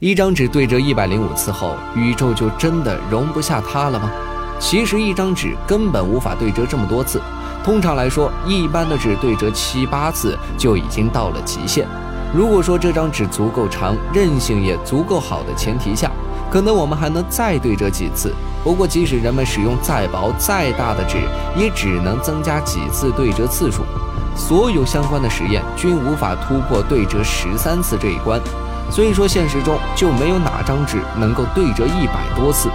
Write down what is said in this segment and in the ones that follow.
一张纸对折一百零五次后，宇宙就真的容不下它了吗？其实一张纸根本无法对折这么多次。通常来说，一般的纸对折七八次就已经到了极限。如果说这张纸足够长，韧性也足够好的前提下，可能我们还能再对折几次。不过，即使人们使用再薄再大的纸，也只能增加几次对折次数。所有相关的实验均无法突破对折十三次这一关。所以说，现实中就没有哪张纸能够对折一百多次。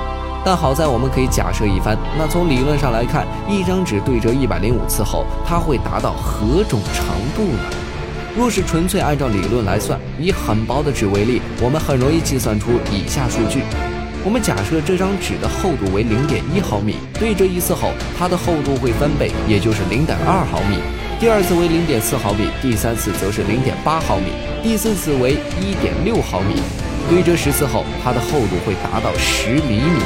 但好在我们可以假设一番，那从理论上来看，一张纸对折一百零五次后，它会达到何种长度呢？若是纯粹按照理论来算，以很薄的纸为例，我们很容易计算出以下数据。我们假设这张纸的厚度为零点一毫米，对折一次后，它的厚度会翻倍，也就是零点二毫米。第二次为零点四毫米，第三次则是零点八毫米，第四次为一点六毫米。对折十次后，它的厚度会达到十厘米。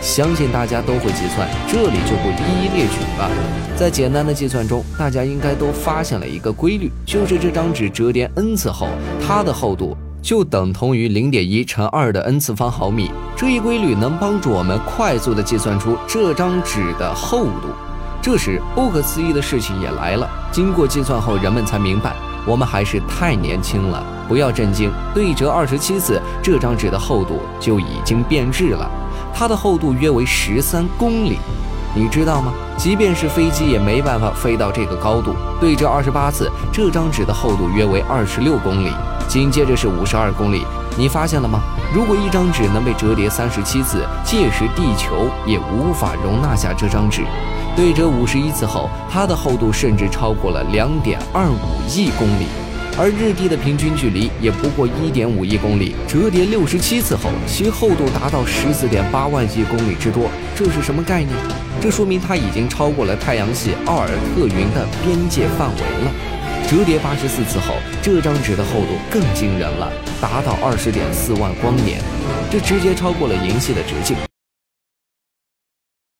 相信大家都会计算，这里就不一一列举了。在简单的计算中，大家应该都发现了一个规律，就是这张纸折叠 n 次后，它的厚度就等同于零点一乘二的 n 次方毫米。这一规律能帮助我们快速的计算出这张纸的厚度。这时，不可思议的事情也来了。经过计算后，人们才明白，我们还是太年轻了。不要震惊，对折二十七次，这张纸的厚度就已经变质了。它的厚度约为十三公里。你知道吗？即便是飞机也没办法飞到这个高度。对折二十八次，这张纸的厚度约为二十六公里。紧接着是五十二公里。你发现了吗？如果一张纸能被折叠三十七次，届时地球也无法容纳下这张纸。对折五十一次后，它的厚度甚至超过了两点二五亿公里，而日地的平均距离也不过一点五亿公里。折叠六十七次后，其厚度达到十四点八万亿公里之多，这是什么概念？这说明它已经超过了太阳系奥尔特云的边界范围了。折叠八十四次后，这张纸的厚度更惊人了，达到二十点四万光年，这直接超过了银系的直径。